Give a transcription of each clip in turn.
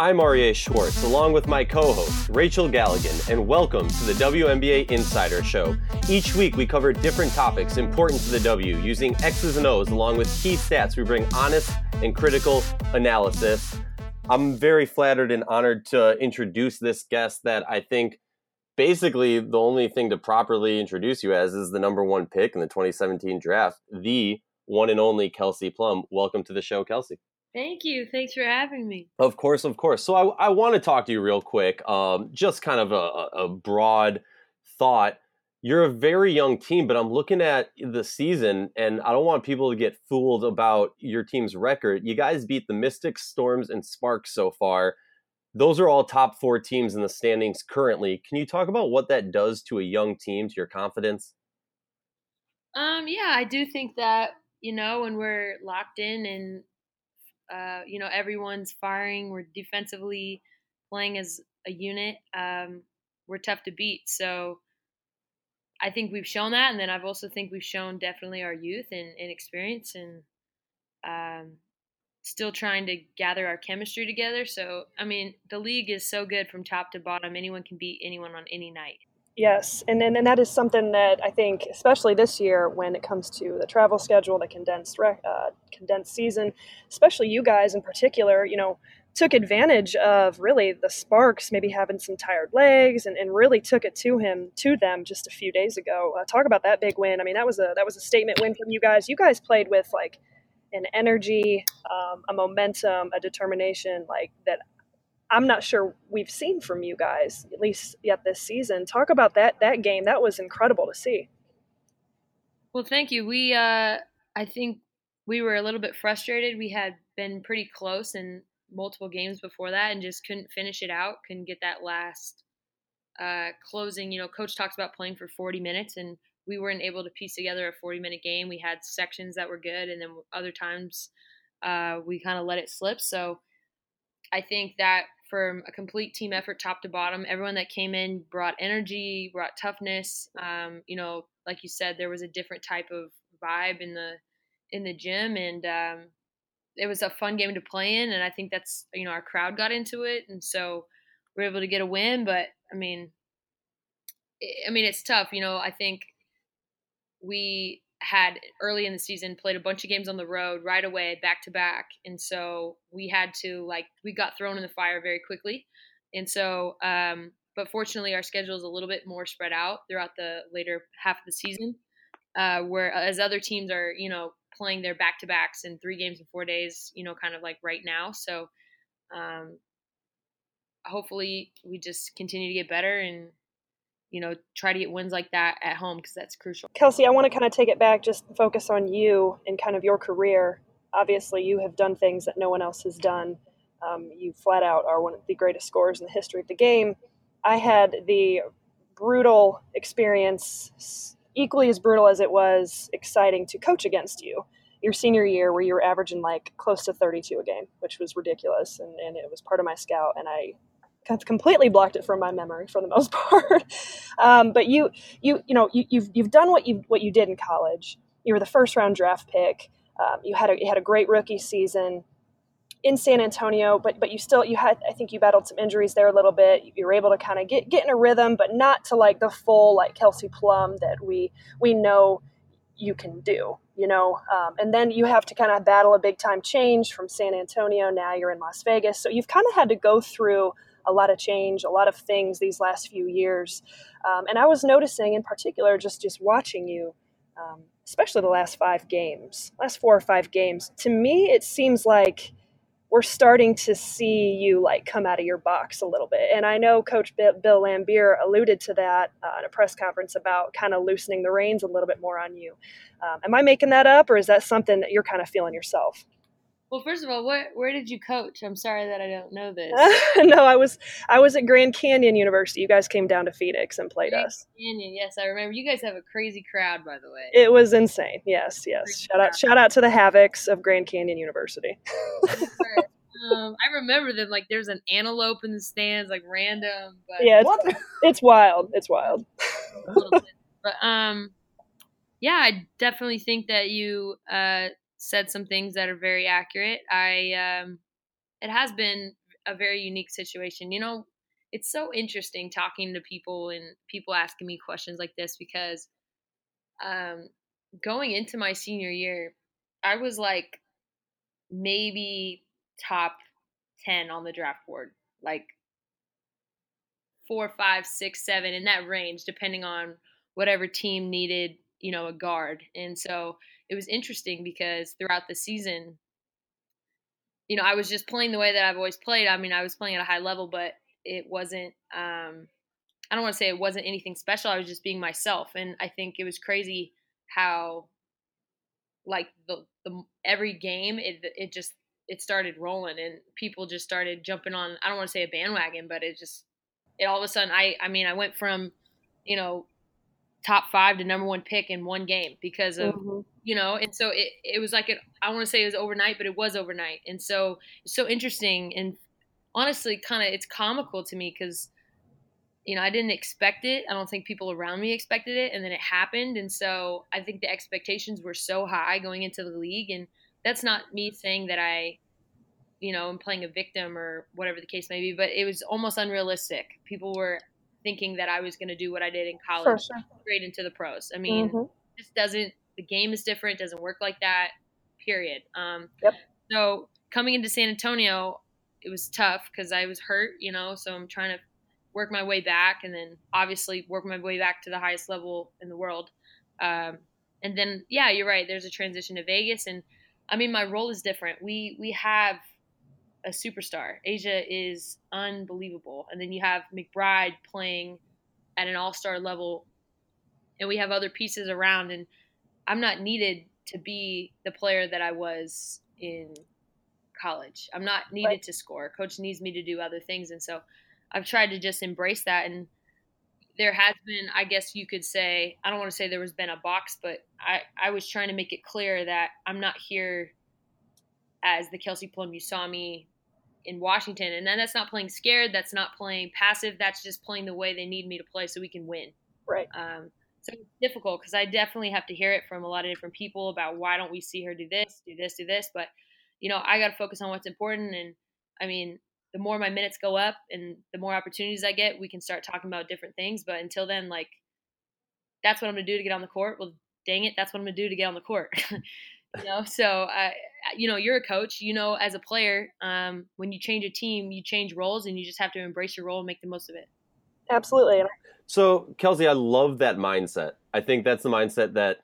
I'm Aryeh Schwartz, along with my co host, Rachel Galligan, and welcome to the WNBA Insider Show. Each week, we cover different topics important to the W using X's and O's along with key stats. We bring honest and critical analysis. I'm very flattered and honored to introduce this guest that I think basically the only thing to properly introduce you as is the number one pick in the 2017 draft, the one and only Kelsey Plum. Welcome to the show, Kelsey. Thank you. Thanks for having me. Of course, of course. So I, I want to talk to you real quick. Um, just kind of a, a broad thought. You're a very young team, but I'm looking at the season, and I don't want people to get fooled about your team's record. You guys beat the Mystics, Storms, and Sparks so far. Those are all top four teams in the standings currently. Can you talk about what that does to a young team, to your confidence? Um, yeah, I do think that you know when we're locked in and uh, you know, everyone's firing. We're defensively playing as a unit. Um, we're tough to beat. So I think we've shown that, and then I've also think we've shown definitely our youth and, and experience, and um, still trying to gather our chemistry together. So I mean, the league is so good from top to bottom. Anyone can beat anyone on any night. Yes, and, and and that is something that I think, especially this year, when it comes to the travel schedule, the condensed uh, condensed season, especially you guys in particular, you know, took advantage of really the Sparks maybe having some tired legs, and, and really took it to him to them just a few days ago. Uh, talk about that big win. I mean, that was a that was a statement win from you guys. You guys played with like an energy, um, a momentum, a determination like that I'm not sure we've seen from you guys, at least yet this season. Talk about that that game. That was incredible to see. Well, thank you. We, uh, I think we were a little bit frustrated. We had been pretty close in multiple games before that and just couldn't finish it out. Couldn't get that last uh, closing. You know, coach talks about playing for 40 minutes, and we weren't able to piece together a 40 minute game. We had sections that were good, and then other times uh, we kind of let it slip. So I think that from a complete team effort, top to bottom. Everyone that came in brought energy, brought toughness. Um, you know, like you said, there was a different type of vibe in the in the gym, and um, it was a fun game to play in. And I think that's you know our crowd got into it, and so we are able to get a win. But I mean, I mean it's tough. You know, I think we had early in the season played a bunch of games on the road right away back to back and so we had to like we got thrown in the fire very quickly. And so um but fortunately our schedule is a little bit more spread out throughout the later half of the season uh whereas other teams are you know playing their back to backs in three games in four days you know kind of like right now. So um hopefully we just continue to get better and you know, try to get wins like that at home because that's crucial. Kelsey, I want to kind of take it back, just focus on you and kind of your career. Obviously, you have done things that no one else has done. Um, you flat out are one of the greatest scorers in the history of the game. I had the brutal experience, equally as brutal as it was exciting to coach against you. Your senior year, where you were averaging like close to 32 a game, which was ridiculous, and, and it was part of my scout, and I I've completely blocked it from my memory for the most part. Um, but you, you, you know, you, have you've, you've done what you what you did in college. You were the first round draft pick. Um, you had a you had a great rookie season in San Antonio, but but you still you had I think you battled some injuries there a little bit. You were able to kind of get get in a rhythm, but not to like the full like Kelsey Plum that we we know you can do. You know, um, and then you have to kind of battle a big time change from San Antonio. Now you're in Las Vegas, so you've kind of had to go through a lot of change, a lot of things these last few years. Um, and I was noticing in particular, just just watching you, um, especially the last five games, last four or five games. To me, it seems like we're starting to see you like come out of your box a little bit. And I know Coach Bill Laimbeer alluded to that uh, at a press conference about kind of loosening the reins a little bit more on you. Um, am I making that up, or is that something that you're kind of feeling yourself? Well, first of all, where where did you coach? I'm sorry that I don't know this. no, I was I was at Grand Canyon University. You guys came down to Phoenix and played Grand us. Canyon, yes, I remember. You guys have a crazy crowd, by the way. It was insane. Yes, yes. Crazy shout crowd. out shout out to the Havocs of Grand Canyon University. um, I remember them like there's an antelope in the stands, like random. But yeah, it's, it's wild. It's wild. but um, yeah, I definitely think that you uh said some things that are very accurate. I um, it has been a very unique situation. You know, it's so interesting talking to people and people asking me questions like this because um, going into my senior year, I was like maybe top 10 on the draft board, like four, five, six, seven in that range, depending on whatever team needed, you know, a guard. And so it was interesting because throughout the season, you know, I was just playing the way that I've always played. I mean, I was playing at a high level, but it wasn't um, I don't want to say it wasn't anything special. I was just being myself, and I think it was crazy how like the the every game it it just it started rolling and people just started jumping on. I don't want to say a bandwagon, but it just it all of a sudden I I mean I went from you know top five to number one pick in one game because of mm-hmm. you know and so it, it was like it i want to say it was overnight but it was overnight. And so it's so interesting and honestly kind of it's comical to me because you know i didn't expect it. I don't think people around me expected it and then it happened. And so i think the expectations were so high going into the league and that's not me saying that i you know am playing a victim or whatever the case may be but it was almost unrealistic. People were thinking that i was going to do what i did in college sure. straight into the pros i mean mm-hmm. just doesn't the game is different doesn't work like that period um, yep. so coming into san antonio it was tough because I was hurt, you know, so I'm trying to work my way back and then obviously work my way back to the highest level in the world. Um, and then, yeah, you're right. There's a transition to Vegas. And I mean, my role is different. We, we have a superstar. A'ja is unbelievable. And then you have McBride playing at an all star level. And we have other pieces around. And I'm not needed to be the player that I was in college. I'm not needed right. to score. Coach needs me to do other things, and so I've tried to just embrace that. And there has been, I guess you could say, I don't want to say there was been a box, but I I was trying to make it clear that I'm not here as the Kelsey Plum you saw me in Washington, and then that's not playing scared. That's not playing passive. That's just playing the way they need me to play so we can win. Right. Um, so it's difficult because I definitely have to hear it from a lot of different people about why don't we see her do this, do this, do this. But you know, I got to focus on what's important. And I mean, the more my minutes go up and the more opportunities I get, we can start talking about different things. But until then, like, that's what I'm going to do to get on the court. Well, dang it, that's what I'm going to do to get on the court. you know, so I, you know, you're a coach. You know, as a player, um, when you change a team, you change roles, and you just have to embrace your role and make the most of it. Absolutely. So, Kelsey, I love that mindset. I think that's the mindset that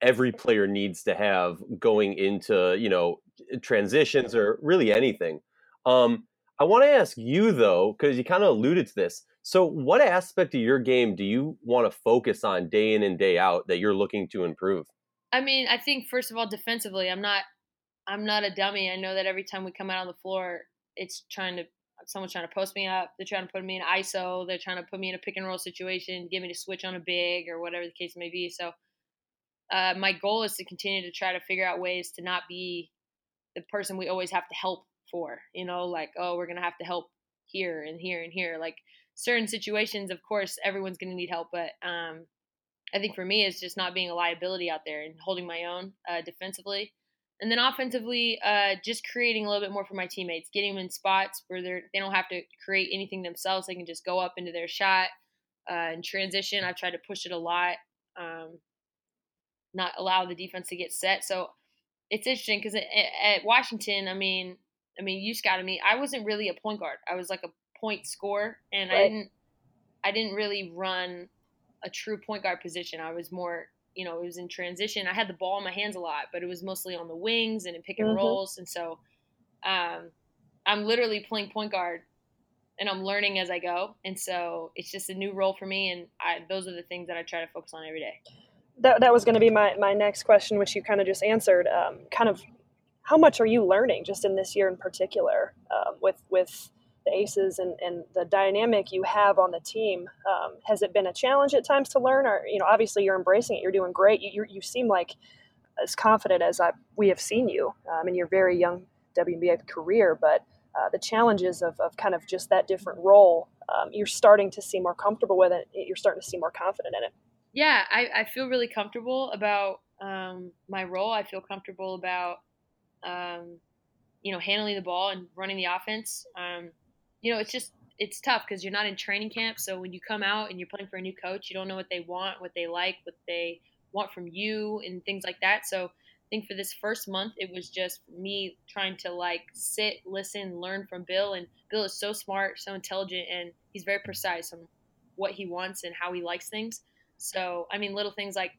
every player needs to have going into you know transitions or really anything. Um, I want to ask you though, because you kind of alluded to this. So, what aspect of your game do you want to focus on day in and day out that you're looking to improve? I mean, I think first of all, defensively, I'm not, I'm not a dummy. I know that every time we come out on the floor, it's trying to, someone's trying to post me up. They're trying to put me in ISO. They're trying to put me in a pick and roll situation, get me to switch on a big or whatever the case may be. So, uh, my goal is to continue to try to figure out ways to not be the person we always have to help for. You know, like oh, we're gonna have to help here and here and here. Like certain situations, of course, everyone's gonna need help, but um, I think for me, it's just not being a liability out there and holding my own uh, defensively. And then offensively, uh, just creating a little bit more for my teammates, getting them in spots where they're they don't have to create anything themselves. They can just go up into their shot uh, and transition. I've tried to push it a lot. Um, not allow the defense to get set. So it's interesting because at, Washington, I mean, I mean, you scouted me. I wasn't really a point guard. I was like a point scorer, and right. I didn't, I didn't really run a true point guard position. I was more, you know, it was in transition. I had the ball in my hands a lot, but it was mostly on the wings and in pick and mm-hmm. rolls, and so um, I'm literally playing point guard and I'm learning as I go. And so it's just a new role for me. And I, those are the things that I try to focus on every day that, that was going to be my, my next question, which you kind of just answered. Um, kind of how much are you learning just in this year in particular um, with, with the aces and, and the dynamic you have on the team? Um, has it been a challenge at times to learn or, you know, obviously you're embracing it. You're doing great. You, you seem like as confident as I, we have seen you um, in your very young WNBA career, but uh, the challenges of, of kind of just that different role, um, you're starting to see more comfortable with it. You're starting to see more confident in it yeah, I, I feel really comfortable about um, my role. I feel comfortable about, um, you know, handling the ball and running the offense. Um, you know, it's just it's tough because you're not in training camp. So when you come out and you're playing for a new coach, you don't know what they want, what they like, what they want from you, and things like that. So I think for this first month, it was just me trying to like sit, listen, learn from Bill. And Bill is so smart, so intelligent, and he's very precise on what he wants and how he likes things. So I mean, little things like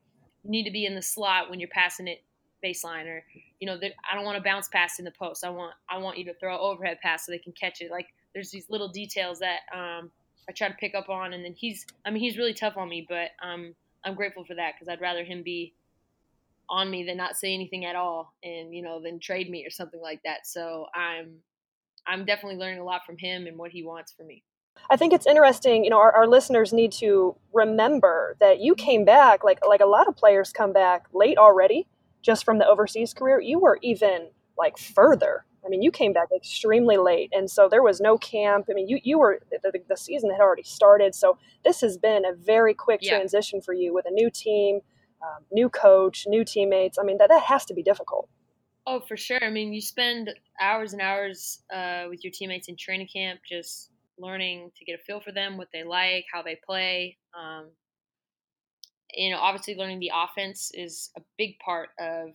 you need to be in the slot when you're passing it baseline, or you know, I don't want to bounce pass in the post. I want I want you to throw overhead pass so they can catch it. Like there's these little details that um, I try to pick up on, and then he's I mean he's really tough on me, but um, I'm grateful for that because I'd rather him be on me than not say anything at all, and you know then trade me or something like that. So I'm I'm definitely learning a lot from him and what he wants for me. I think it's interesting. You know, our, our listeners need to remember that you came back like like a lot of players come back late already, just from the overseas career. You were even like further I mean, you came back extremely late, and so there was no camp. I mean, you you were the, the season had already started, so this has been a very quick yeah. transition for you with a new team, um, new coach, new teammates. I mean, that that has to be difficult. Oh, for sure. I mean, you spend hours and hours uh, with your teammates in training camp, just learning to get a feel for them, what they like, how they play. Um, you know, obviously, learning the offense is a big part of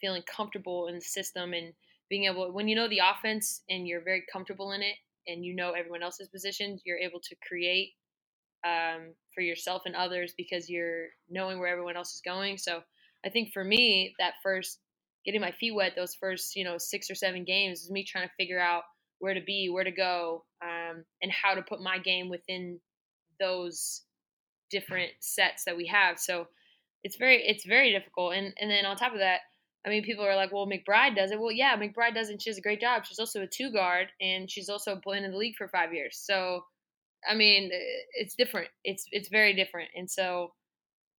feeling comfortable in the system and being able when you know the offense and you're very comfortable in it and you know everyone else's positions, you're able to create um, for yourself and others because you're knowing where everyone else is going. So I think for me, that first getting my feet wet, those first you know six or seven games, is me trying to figure out where to be, where to go, um, and how to put my game within those different sets that we have. So it's very it's very difficult. And and then on top of that, I mean, people are like, well, McBride does it. Well, yeah, McBride does it. She does a great job. She's also a two guard, and she's also been in the league for five years. So, I mean, it's different. It's it's very different. And so,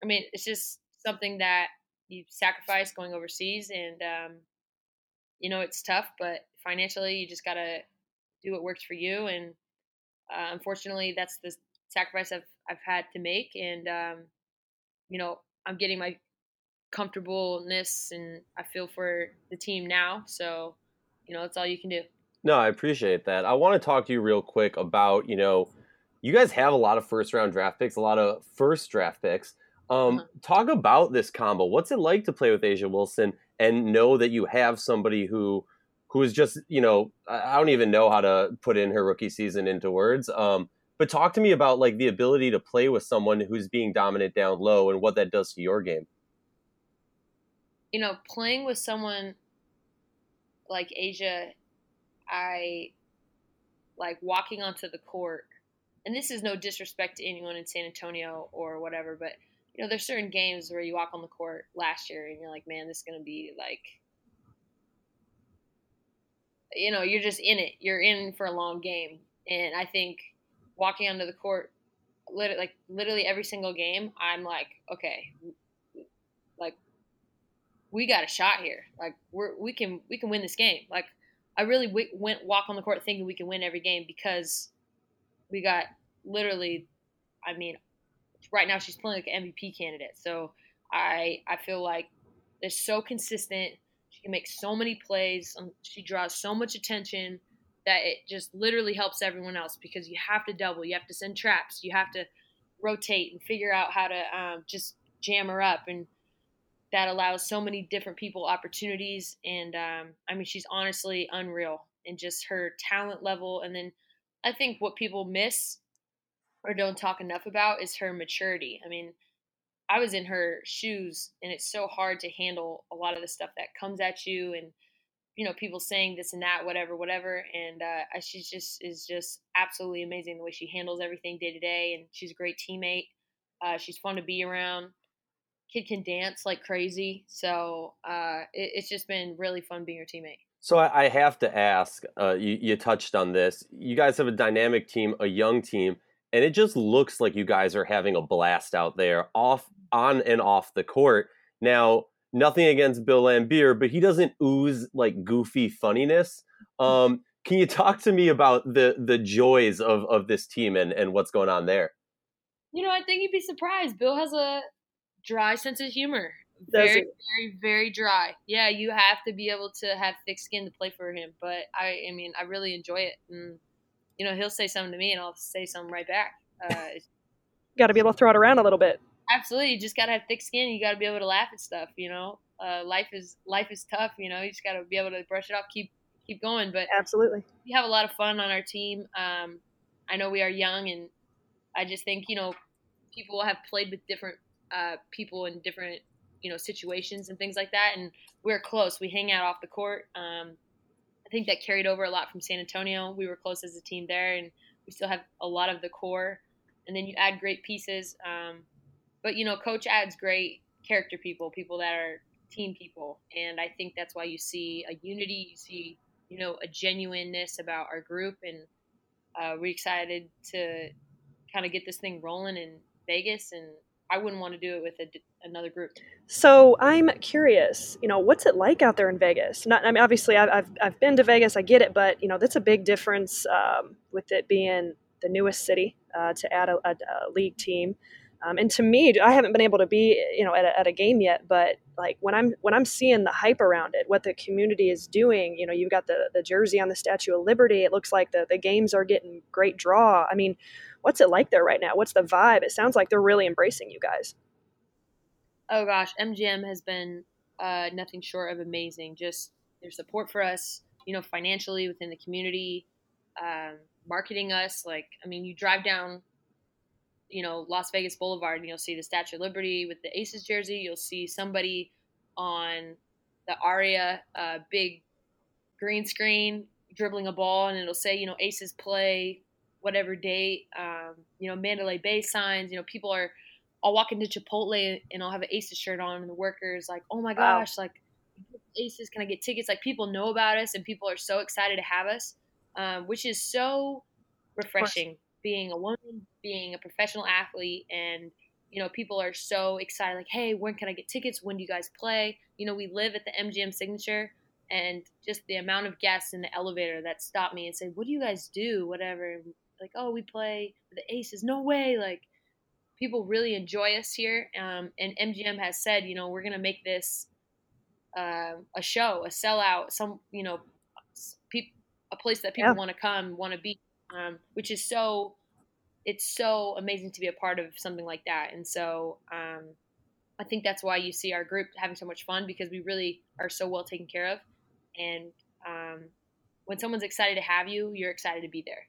I mean, it's just something that you sacrifice going overseas, and um, you know, it's tough. But financially, you just gotta do what works for you. And uh, unfortunately, that's the sacrifice I've I've had to make. And um, you know, I'm getting my comfortableness and I feel for the team now. So, you know, that's all you can do. No, I appreciate that. I want to talk to you real quick about, you know, you guys have a lot of first round draft picks, a lot of first draft picks. Um, uh-huh. Talk about this combo. What's it like to play with A'ja Wilson and know that you have somebody who who is just, you know, I don't even know how to put in her rookie season into words. Um, but talk to me about like the ability to play with someone who's being dominant down low and what that does to your game you know, playing with someone like A'ja, I like walking onto the court, and this is no disrespect to anyone in San Antonio or whatever, but you know, there's certain games where you walk on the court last year and you're like, man, this is gonna be like, you know, you're just in it. You're in for a long game, and I think walking onto the court, like literally every single game, I'm like, okay, we got a shot here. Like we're we can we can win this game. Like I really w- went walk on the court thinking we can win every game because we got literally. I mean, right now she's playing like an MVP candidate. So I I feel like they're so consistent. She can make so many plays. Um, she draws so much attention that it just literally helps everyone else because you have to double, you have to send traps, you have to rotate and figure out how to um, just jam her up and that allows so many different people opportunities. And um, I mean, she's honestly unreal in just her talent level. And then I think what people miss or don't talk enough about is her maturity. I mean, I was in her shoes, and it's so hard to handle a lot of the stuff that comes at you, and you know, people saying this and that, whatever, whatever. And uh, she's just is just absolutely amazing the way she handles everything day to day, and she's a great teammate. Uh, she's fun to be around kid can dance like crazy. So uh, it, it's just been really fun being your teammate. So I, I have to ask. Uh, you, you touched on this. You guys have a dynamic team, a young team, and it just looks like you guys are having a blast out there, off, on, and off the court. Now, nothing against Bill Laimbeer, but he doesn't ooze like goofy funniness. Um, can you talk to me about the the joys of of this team and and what's going on there? You know, I think you'd be surprised. Bill has a dry sense of humor. Very, very, very dry. Yeah, you have to be able to have thick skin to play for him. But I, I mean, I really enjoy it, and you know, he'll say something to me and I'll say something right back. Uh, got to be able to throw it around a little bit. Absolutely, you just gotta have thick skin. You gotta be able to laugh at stuff. You know, uh, life is life is tough. You know, you just gotta be able to brush it off, keep keep going. But absolutely, we have a lot of fun on our team. Um, I know we are young, and I just think you know people have played with different uh, people in different you know situations and things like that, and we're close. We hang out off the court. Um, I think that carried over a lot from San Antonio. We were close as a team there, and we still have a lot of the core. And then you add great pieces. Um, but you know, coach adds great character people, people that are team people, and I think that's why you see a unity. You see, you know, a genuineness about our group, and uh, we're excited to kind of get this thing rolling in Vegas. And I wouldn't want to do it with a, another group. So I'm curious, you know, what's it like out there in Vegas? Not, I mean, obviously, I've, I've, I've been to Vegas, I get it, but you know, that's a big difference um, with it being the newest city uh, to add a, a, a league team. Um, and to me, I haven't been able to be, you know, at a, at a, game yet. But like when I'm when I'm seeing the hype around it, what the community is doing, you know, you've got the the jersey on the Statue of Liberty. It looks like the the games are getting great draw. I mean, what's it like there right now? What's the vibe? It sounds like they're really embracing you guys. Oh gosh, MGM has been uh, nothing short of amazing. Just their support for us, you know, financially within the community, um, marketing us. Like, I mean, you drive down you know Las Vegas Boulevard, and you'll see the Statue of Liberty with the Aces jersey. You'll see somebody on the Aria uh, big green screen dribbling a ball, and it'll say you know Aces play whatever date. Um, you know Mandalay Bay signs. You know people are. I'll walk into Chipotle and I'll have an Aces shirt on, and the workers like, oh my gosh, wow. like Aces, can I get tickets? Like people know about us, and people are so excited to have us, um, which is so refreshing being a woman, being a professional athlete, and you know, people are so excited, like, hey, when can I get tickets? When do you guys play? You know, we live at the MGM signature, and just the amount of guests in the elevator that stop me and say, what do you guys do? Whatever. Like, oh, we play the Aces. No way. Like, people really enjoy us here. Um, and MGM has said, you know, we're going to make this uh, a show, a sellout, some, you know, a place that people yeah. want to come, want to be um, which is so it's so amazing to be a part of something like that. And so um, I think that's why you see our group having so much fun because we really are so well taken care of. And um, when someone's excited to have you, you're excited to be there.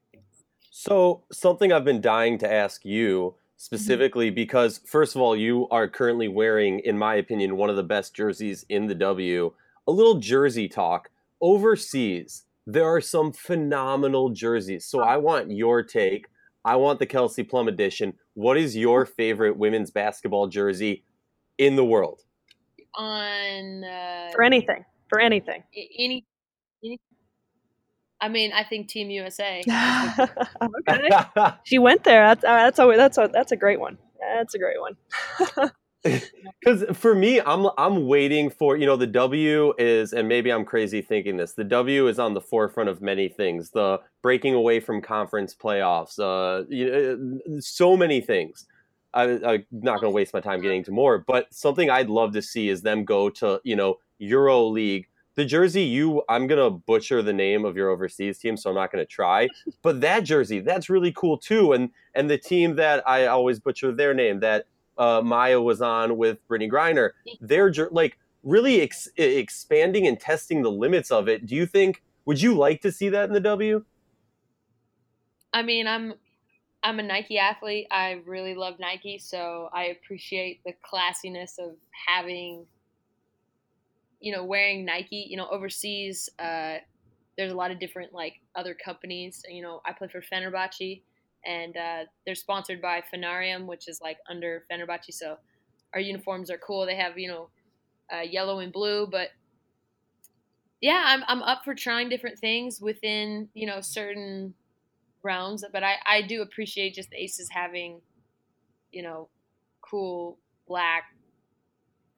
So something I've been dying to ask you specifically mm-hmm. because first of all you are currently wearing in my opinion one of the best jerseys in the W a little jersey talk overseas there are some phenomenal jerseys. So I want your take. I want the Kelsey Plum edition. What is your favorite women's basketball jersey in the world? On uh, for anything, for anything, any, any. I mean, I think Team USA. okay, she went there. That's uh, that's a that's a that's a great one. That's a great one. because for me i'm i'm waiting for you know the w is and maybe i'm crazy thinking this the w is on the forefront of many things the breaking away from conference playoffs uh you know, so many things. I, i'm not going to waste my time getting to more but something i'd love to see is them go to you know euro league the jersey you i'm going to butcher the name of your overseas team so i'm not going to try but that jersey that's really cool too and and the team that i always butcher their name that uh, Maya was on with Brittney Griner. They're like really ex- expanding and testing the limits of it. Do you think? Would you like to see that in the W? I mean, I'm I'm a Nike athlete. I really love Nike, so I appreciate the classiness of having, you know, wearing Nike. You know, overseas, uh, there's a lot of different like other companies. You know, I play for Fenerbahce, and uh, they're sponsored by Fenerium, which is like under Fenerbahce. So our uniforms are cool. They have you know uh, yellow and blue, but yeah, I'm I'm up for trying different things within you know certain realms. But I I do appreciate just the Aces having you know cool black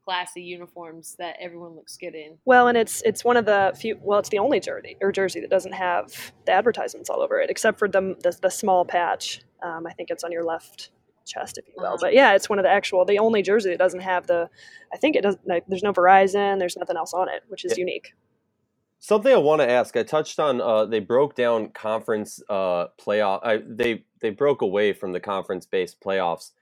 classy uniforms that everyone looks good in. Well, and it's it's one of the few. Well, it's the only jersey or jersey that doesn't have the advertisements all over it, except for the the, the small patch. Um, I think it's on your left chest, if you will. Uh-huh. But yeah, it's one of the actual the only jersey that doesn't have the. I think it doesn't. Like, there's no Verizon. There's nothing else on it, which is yeah. unique. Something I want to ask. I touched on. Uh, they broke down conference uh, playoff. I, they they broke away from the conference based playoffs.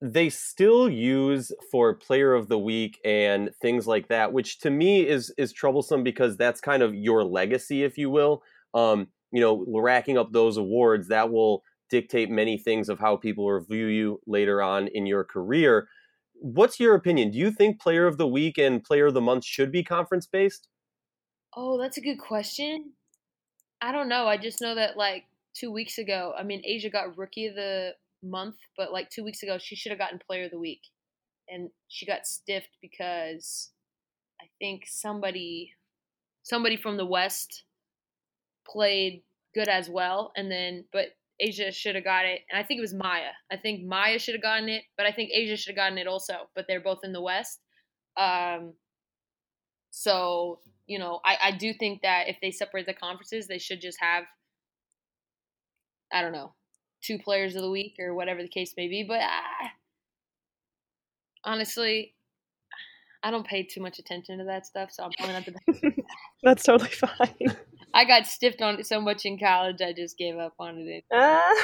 They still use for player of the week and things like that, which to me is is troublesome because that's kind of your legacy, if you will. Um, you know, racking up those awards that will dictate many things of how people review you later on in your career. What's your opinion? Do you think player of the week and player of the month should be conference based? Oh, that's a good question. I don't know. I just know that like two weeks ago, I mean, A'ja got rookie of the month, but like two weeks ago, she should have gotten player of the week. And she got stiffed because I think somebody somebody from the West played good as well. And then, but A'ja should have got it. And I think it was Maya. I think Maya should have gotten it, but I think A'ja should have gotten it also. But they're both in the West. Um, so, you know, I, I do think that if they separate the conferences, they should just have, I don't know, two players of the week or whatever the case may be. But ah, honestly, I don't pay too much attention to that stuff, so I'm probably not the best. That's totally fine. I got stiffed on it so much in college, I just gave up on it. Ah,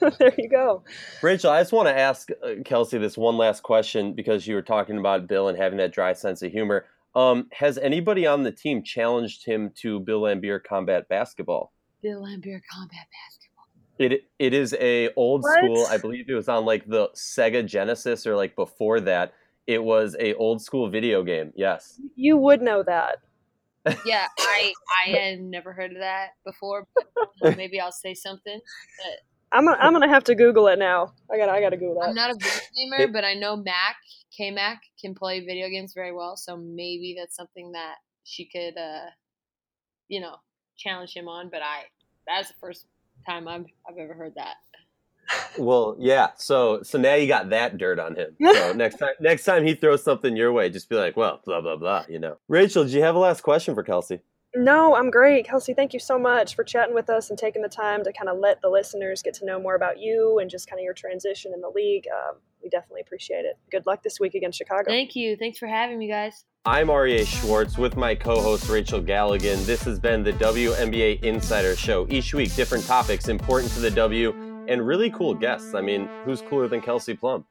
there you go. Rachel, I just want to ask uh, Kelsey this one last question because you were talking about Bill and having that dry sense of humor. Um, has anybody on the team challenged him to Bill Laimbeer combat basketball? Bill Laimbeer combat basketball. It it is a old What? school. I believe it was on like the Sega Genesis or like before that. It was a old school video game. Yes. You would know that. Yeah, I I had never heard of that before, but maybe I'll say something. But I'm gonna, I'm gonna have to Google it now. I got to I got to Google that. I'm not a video gamer, but I know Mac K Mac can play video games very well, so maybe that's something that she could, uh, you know, challenge him on. But I that's the first time I've I've ever heard that. Well, yeah. So so now you got that dirt on him. So next time next time he throws something your way, just be like, well, blah blah blah. You know. Rachel, do you have a last question for Kelsey? No, I'm great. Kelsey, thank you so much for chatting with us and taking the time to kind of let the listeners get to know more about you and just kind of your transition in the league. Um, we definitely appreciate it. Good luck this week against Chicago. Thank you. Thanks for having me, guys. I'm Aryeh Schwartz with my co-host Rachel Galligan. This has been the WNBA Insider Show. Each week, different topics important to the W and really cool guests. I mean, who's cooler than Kelsey Plum?